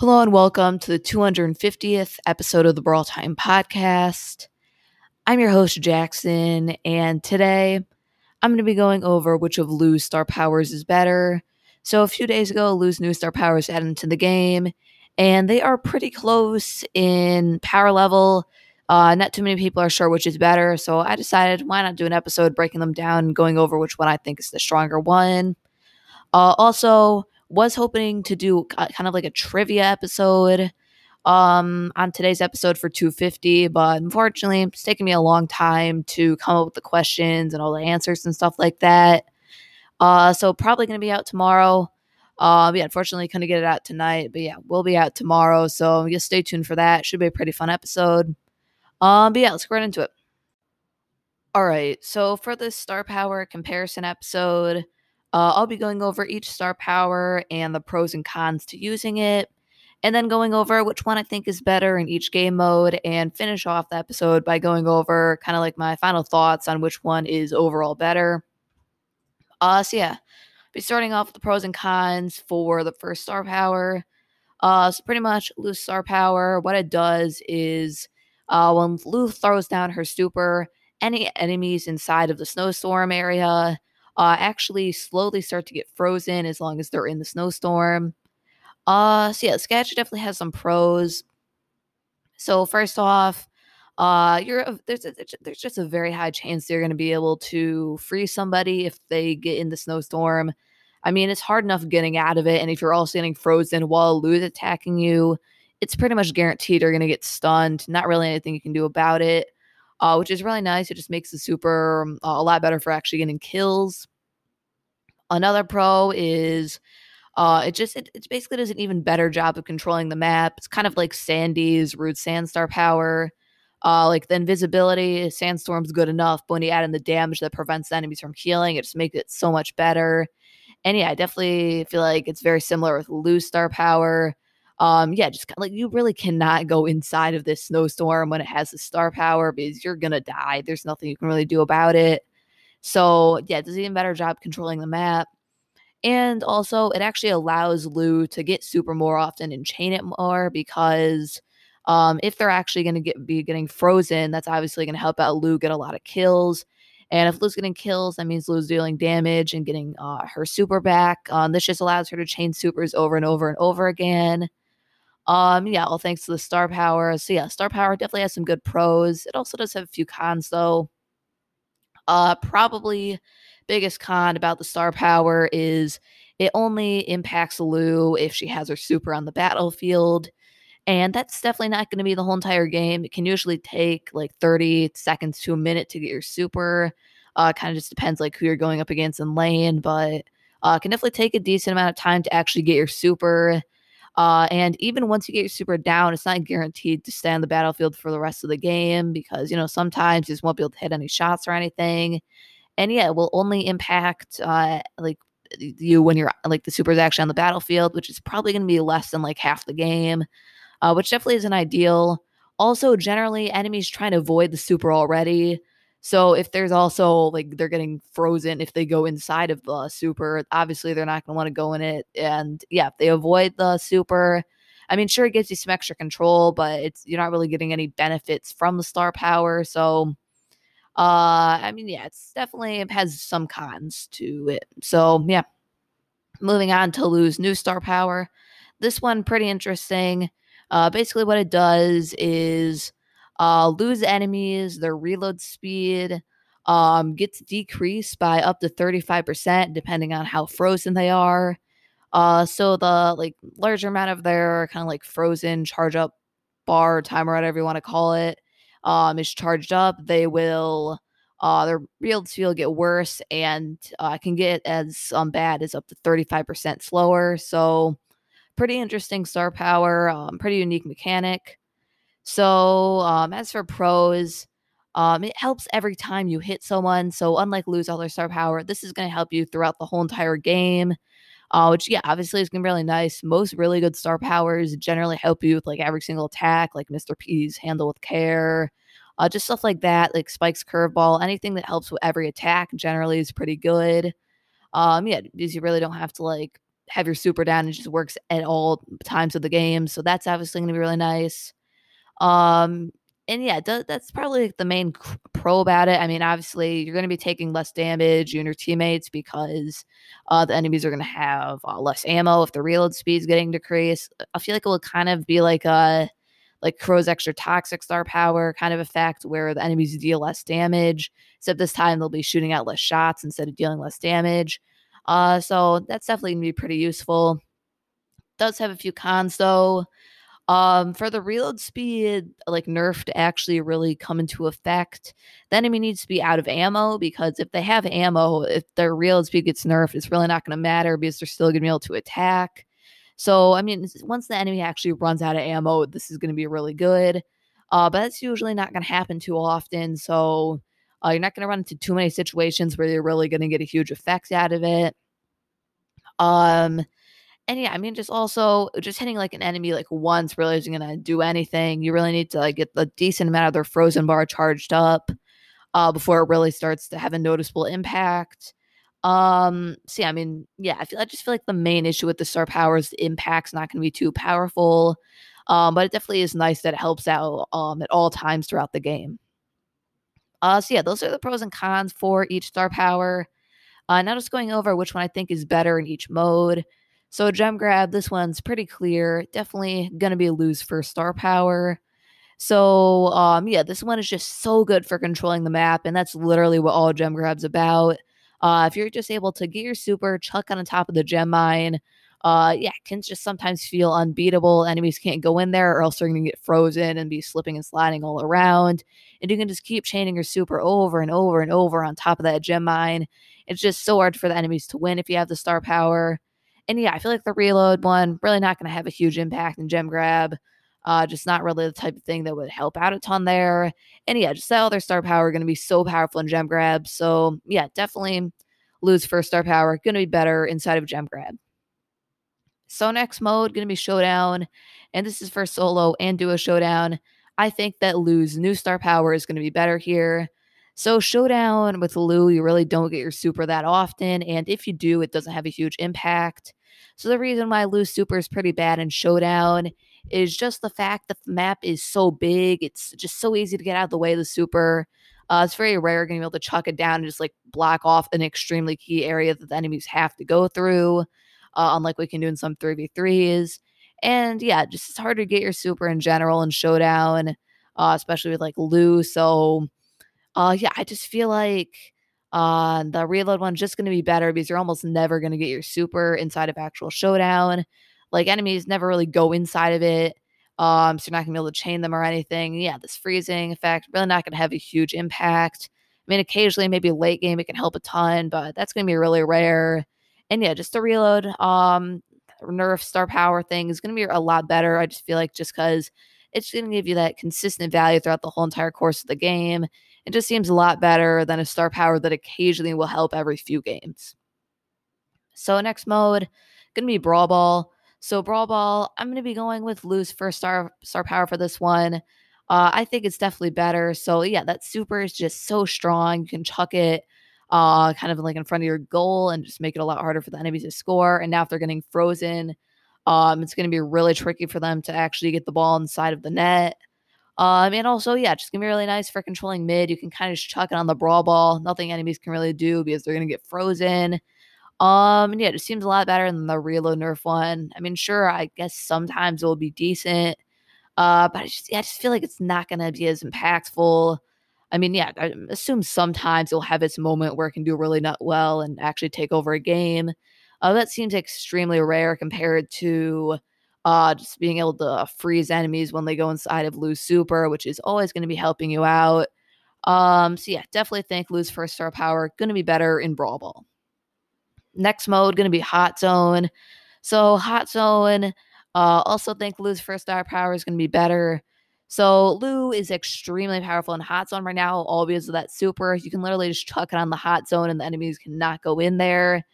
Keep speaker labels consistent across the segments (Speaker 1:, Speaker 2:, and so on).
Speaker 1: Hello and welcome to the 250th episode of the Brawl Time podcast. I'm your host, Jackson, and today I'm going to be going over which of Lou's star powers is better. So, a few days ago, Lou's new star powers added into the game, and they are pretty close in power level. Uh, not too many people are sure which is better, so I decided why not do an episode breaking them down and going over which one I think is the stronger one. Uh, also, was hoping to do kind of like a trivia episode um on today's episode for 250 but unfortunately it's taken me a long time to come up with the questions and all the answers and stuff like that. Uh so probably gonna be out tomorrow. Um yeah unfortunately couldn't get it out tonight but yeah we'll be out tomorrow so just stay tuned for that. Should be a pretty fun episode. Um but yeah let's get right into it. All right so for this star power comparison episode uh, I'll be going over each star power and the pros and cons to using it, and then going over which one I think is better in each game mode, and finish off the episode by going over kind of like my final thoughts on which one is overall better. Uh, so yeah, be starting off with the pros and cons for the first star power. Uh, so pretty much Lou's star power, what it does is uh, when Lou throws down her super, any enemies inside of the snowstorm area uh, actually slowly start to get frozen as long as they're in the snowstorm. Uh, so yeah, Sketch definitely has some pros. So first off, uh, you're there's a, there's just a very high chance you're going to be able to free somebody if they get in the snowstorm. I mean, it's hard enough getting out of it, and if you're also getting frozen while Lou's attacking you, it's pretty much guaranteed you're going to get stunned. Not really anything you can do about it uh, which is really nice. It just makes the super uh, a lot better for actually getting kills. Another pro is uh, it just it, it basically does an even better job of controlling the map. It's kind of like Sandy's Rude Sands star power. Uh, like the invisibility, Sandstorm's good enough, but when you add in the damage that prevents enemies from healing, it just makes it so much better. And yeah, I definitely feel like it's very similar with Lou's star power um yeah just like you really cannot go inside of this snowstorm when it has the star power because you're gonna die there's nothing you can really do about it so yeah it does an even better job controlling the map and also it actually allows Lou to get super more often and chain it more because um if they're actually going to get be getting frozen that's obviously going to help out Lou get a lot of kills and if Lou's getting kills, that means Lou's dealing damage and getting uh, her super back. Um, this just allows her to chain supers over and over and over again. Um, yeah, all thanks to the star power. So yeah, star power definitely has some good pros. It also does have a few cons though. Uh, probably biggest con about the star power is it only impacts Lou if she has her super on the battlefield. And that's definitely not going to be the whole entire game. It can usually take like 30 seconds to a minute to get your super. Uh, kind of just depends like who you're going up against in lane, but uh, can definitely take a decent amount of time to actually get your super. Uh, and even once you get your super down, it's not guaranteed to stay on the battlefield for the rest of the game because, you know, sometimes you just won't be able to hit any shots or anything. And yeah, it will only impact uh, like you when you're like the super is actually on the battlefield, which is probably going to be less than like half the game, uh, which definitely isn't ideal. Also, generally, enemies trying to avoid the super already. So if there's also like they're getting frozen if they go inside of the super, obviously they're not going to want to go in it. And yeah, if they avoid the super, I mean, sure, it gives you some extra control, but it's you're not really getting any benefits from the star power. So, uh, I mean, yeah, it's definitely it has some cons to it. So yeah, moving on to Lou's new star power. This one pretty interesting. Uh, basically, what it does is uh, Lou's enemies, their reload speed um, gets decreased by up to 35%, depending on how frozen they are. Uh, so the like larger amount of their kind of like frozen charge up bar time or whatever you want to call it um, is charged up, they will uh, their reload speed will get worse and uh, can get as um, bad as up to 35% slower. So pretty interesting star power, um, pretty unique mechanic. So, um, as for pros, um, it helps every time you hit someone. So, unlike Lou's all their star power, this is going to help you throughout the whole entire game. Uh, which, yeah, obviously is going to be really nice. Most really good star powers generally help you with like every single attack, like Mr. P's handle with care, uh, just stuff like that, like Spike's curveball. Anything that helps with every attack generally is pretty good. Um, yeah, because you really don't have to like have your super down it just works at all times of the game. So that's obviously going to be really nice. Um, and yeah, that's probably like the main pro about it. I mean, obviously, you're going to be taking less damage, you and your teammates, because uh, the enemies are going to have uh, less ammo if the reload speed is getting decreased. I feel like it will kind of be like a like Crow's extra toxic star power kind of effect, where the enemies deal less damage. Except this time they'll be shooting out less shots instead of dealing less damage. Uh, so that's definitely gonna be pretty useful. Does have a few cons though. Um, for the reload speed, like nerf to actually really come into effect, the enemy needs to be out of ammo because if they have ammo, if their reload speed gets nerfed, it's really not going to matter because they're still going to be able to attack. So, I mean, once the enemy actually runs out of ammo, this is going to be really good. Uh, but that's usually not going to happen too often. So, uh, you're not going to run into too many situations where you're really going to get a huge effect out of it. Um, and yeah, I mean, just also just hitting like an enemy like once really isn't gonna do anything. You really need to like get a decent amount of their frozen bar charged up uh, before it really starts to have a noticeable impact. Um, see, I mean, yeah, I feel I just feel like the main issue with the star powers, the impact's not gonna be too powerful. Um, but it definitely is nice that it helps out um at all times throughout the game. Uh, so yeah, those are the pros and cons for each star power. Uh, now just going over which one I think is better in each mode. So gem grab, this one's pretty clear. Definitely gonna be a Lou's for star power. So um yeah, this one is just so good for controlling the map, and that's literally what all gem grab's about. Uh, if you're just able to get your super, chuck on top of the gem mine, uh, yeah, can just sometimes feel unbeatable. Enemies can't go in there, or else they're gonna get frozen and be slipping and sliding all around. And you can just keep chaining your super over and over and over on top of that gem mine. It's just so hard for the enemies to win if you have the star power. And yeah, I feel like the reload one really not going to have a huge impact in gem grab. Uh, just not really the type of thing that would help out a ton there. And yeah, just that other star power going to be so powerful in gem grab. So yeah, definitely Lou's first star power. Going to be better inside of gem grab. So next mode going to be showdown, and this is for solo and duo showdown. I think that Lou's new star power is going to be better here. So showdown with Lou, you really don't get your super that often, and if you do, it doesn't have a huge impact. So the reason why Lou's super is pretty bad in showdown is just the fact that the map is so big. It's just so easy to get out of the way of the super. Uh, it's very rare going to be able to chuck it down and just like block off an extremely key area that the enemies have to go through uh, unlike we can do in some 3v3s. And yeah, just it's hard to get your super in general in Showdown, uh, especially with like Lou. So uh, yeah, I just feel like uh, the reload one's just going to be better because you're almost never going to get your super inside of actual Showdown. Like enemies never really go inside of it. Um, so you're not gonna be able to chain them or anything. Yeah, this freezing effect really not gonna have a huge impact. I mean, occasionally, maybe late game, it can help a ton, but that's gonna be really rare and yeah, just the reload, um, nerf star power thing is going to be a lot better. I just feel like just because it's going to give you that consistent value throughout the whole entire course of the game. It just seems a lot better than a star power that occasionally will help every few games. So next mode, going to be Brawl Ball. So Brawl Ball, I'm going to be going with Lou's first star star power for this one. Uh, I think it's definitely better. So yeah, that super is just so strong. You can chuck it uh, kind of like in front of your goal and just make it a lot harder for the enemies to score. And now if they're getting frozen, um, it's going to be really tricky for them to actually get the ball inside of the net. Um, and also, yeah, just gonna be really nice for controlling mid. You can kind of just chuck it on the brawl ball. Nothing enemies can really do because they're gonna get frozen. Um, and yeah, it just seems a lot better than the reload nerf one. I mean, sure, I guess sometimes it will be decent. Uh, but I just, yeah, I just feel like it's not gonna be as impactful. I mean, yeah, I assume sometimes it'll have its moment where it can do really not well and actually take over a game. Uh, that seems extremely rare compared to uh, just being able to freeze enemies when they go inside of Lou's super, which is always going to be helping you out. Um, so yeah, definitely think Lou's first star power going to be better in Brawl Ball. Next mode going to be Hot Zone. So Hot Zone, uh, also think Lou's first star power is going to be better. So Lou is extremely powerful in hot zone right now, all because of that super. You can literally just chuck it on the hot zone and the enemies cannot go in there.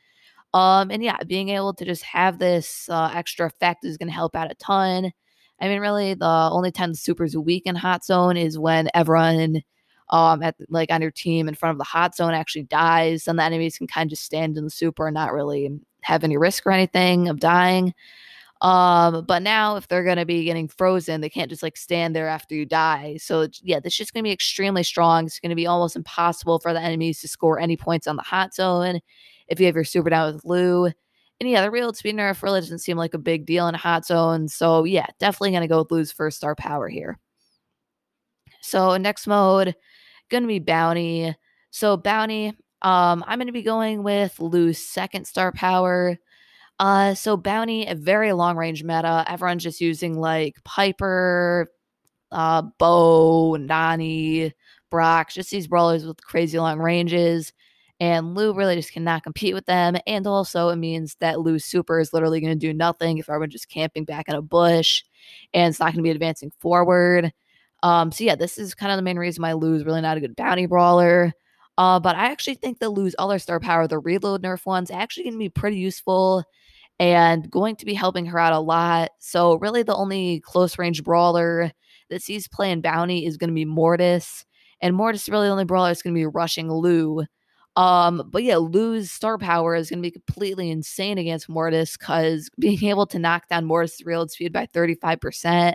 Speaker 1: Um, and yeah, being able to just have this uh, extra effect is going to help out a ton. I mean, really, the only time the super is weak in hot zone is when everyone um at like on your team in front of the hot zone actually dies, and the enemies can kind of just stand in the super and not really have any risk or anything of dying. Um, but now if they're gonna be getting frozen, they can't just like stand there after you die. So yeah, this is gonna be extremely strong. It's gonna be almost impossible for the enemies to score any points on the hot zone if you have your super down with Lou. And yeah, the reload speed nerf really doesn't seem like a big deal in a hot zone. So yeah, definitely gonna go with Lou's first star power here. So next mode, gonna be bounty. So bounty, um, I'm gonna be going with Lou's second star power. Uh, so bounty, a very long range meta. Everyone's just using like Piper, uh, Bo, Nani, Brock, just these brawlers with crazy long ranges. And Lou really just cannot compete with them. And also, it means that Lou's super is literally going to do nothing if everyone's just camping back in a bush and it's not going to be advancing forward. Um, so, yeah, this is kind of the main reason why Lou's really not a good bounty brawler. Uh, but I actually think that Lou's other star power, the reload nerf ones, actually going to be pretty useful and going to be helping her out a lot. So, really, the only close range brawler that sees play in Bounty is going to be Mortis. And Mortis, really, the only brawler is going to be rushing Lou. Um, but yeah, Lou's star power is going to be completely insane against Mortis because being able to knock down Mortis' reload speed by 35%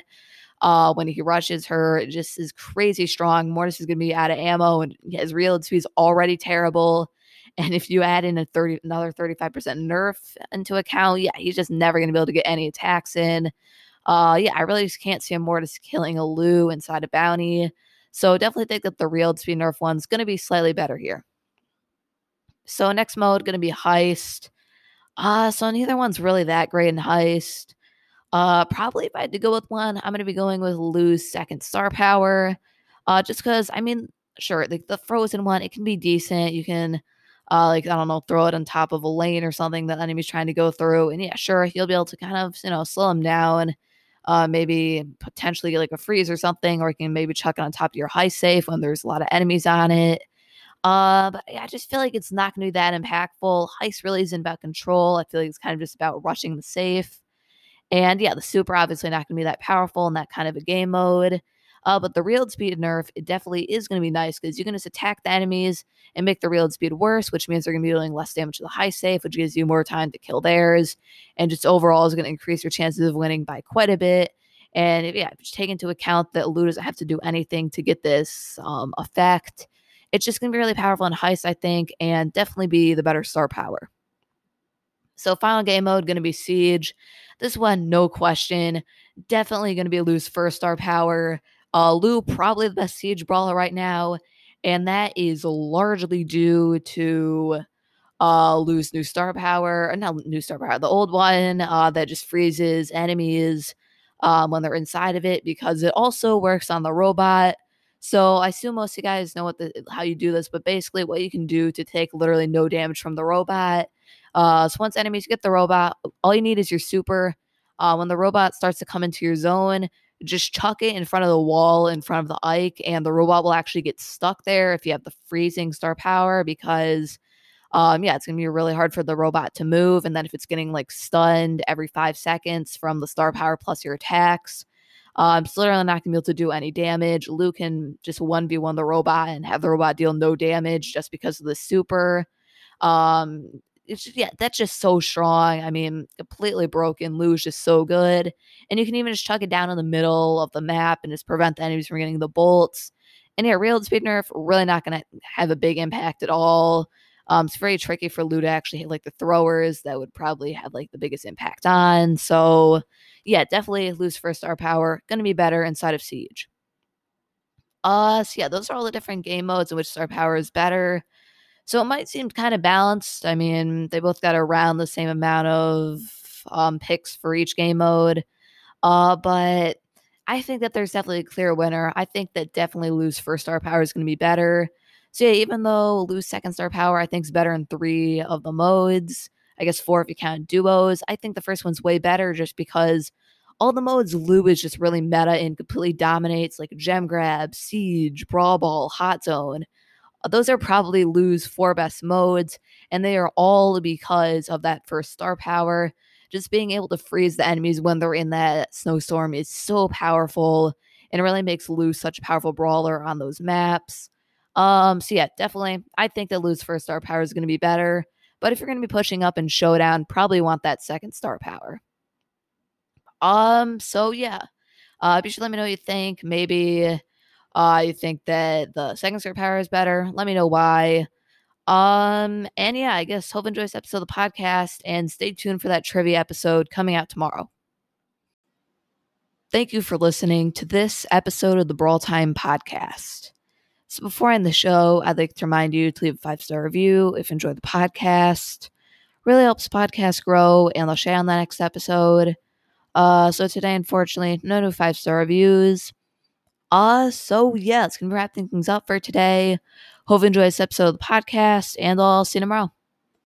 Speaker 1: uh, when he rushes her just is crazy strong. Mortis is going to be out of ammo and his reload speed is already terrible. And if you add in a 30 another 35% nerf into account, yeah, he's just never going to be able to get any attacks in. Uh yeah, I really just can't see a Mortis killing a Lou inside a bounty. So definitely think that the reload speed nerf one's going to be slightly better here. So next mode to be heist. Uh so neither one's really that great in heist. Uh probably if I had to go with one, I'm to be going with Lou's second star power. Uh just cuz I mean, sure, like the frozen one, it can be decent. You can uh, like I don't know, throw it on top of a lane or something that enemy's trying to go through. And yeah, sure, you'll be able to kind of you know slow them down. Uh, maybe potentially get like a freeze or something, or you can maybe chuck it on top of your heist safe when there's a lot of enemies on it. But yeah, I just feel like it's not going to be that impactful. Heist really isn't about control. I feel like it's kind of just about rushing the safe. And yeah, the super obviously not going to be that powerful in that kind of a game mode. Uh, but the reload speed nerf, it definitely is going to be nice because you can just attack the enemies and make the reload speed worse, which means they're going to be dealing less damage to the heist safe, which gives you more time to kill theirs. And just overall is going to increase your chances of winning by quite a bit. And yeah, just take into account that Lou doesn't have to do anything to get this um, effect. It's just going to be really powerful in heist, I think, and definitely be the better star power. So, final game mode going to be Siege. This one, no question, definitely going to be Lou's first star power. Uh, Lou, probably the best siege brawler right now, and that is largely due to uh, Lou's new star power, not new star power, the old one uh, that just freezes enemies um, when they're inside of it because it also works on the robot. So I assume most of you guys know what the how you do this, but basically what you can do to take literally no damage from the robot. Uh, so once enemies get the robot, all you need is your super. Uh, when the robot starts to come into your zone, just chuck it in front of the wall in front of the Ike, and the robot will actually get stuck there if you have the freezing star power because um yeah it's gonna be really hard for the robot to move and then if it's getting like stunned every five seconds from the star power plus your attacks um it's literally not gonna be able to do any damage Luke can just 1v1 the robot and have the robot deal no damage just because of the super um it's just, yeah, that's just so strong. I mean, completely broken. Lou's just so good. And you can even just chuck it down in the middle of the map and just prevent the enemies from getting the bolts. And yeah, reload speed nerf really not to have a big impact at all. Um, it's very tricky for Lou to actually hit like the throwers that would probably have like the biggest impact on. So yeah, definitely first star power. Gonna be better inside of Siege. Uh so yeah, those are all the different game modes in which star power is better. So it might seem kind of balanced. I mean, they both got around the same amount of um, picks for each game mode. Uh, but I think that there's definitely a clear winner. I think that definitely Lou's first star power is going to be better. So yeah, even though Lou's second star power I think is better in three of the modes, I guess four if you count duos. I think the first one's way better just because all the modes Lou is just really meta and completely dominates, like gem grab, siege, brawl ball, hot zone those are probably Lou's four best modes, and they are all because of that first star power. Just being able to freeze the enemies when they're in that snowstorm is so powerful and it really makes Lou such a powerful brawler on those maps. Um, so yeah, definitely. I think that Lou's first star power is going to be better, But if you're going to be pushing up in Showdown, probably want that second star power. Um, so yeah. Uh, be sure to let me know what you think. Maybe uh, you think that the second star power is better. Let me know why. Um, and yeah, I guess hope enjoy this episode of the podcast and stay tuned for that trivia episode coming out tomorrow. Thank you for listening to this episode of the Brawl Time podcast. So before I end the show, I'd like to remind you to leave a five star review if you enjoy the podcast. Really helps podcast grow, and I'll share on the next episode. Uh, so today, unfortunately, no new five star reviews. Uh, so yeah, it's gonna wrapping things up for today. Hope you enjoy this episode of the podcast, and I'll see you tomorrow.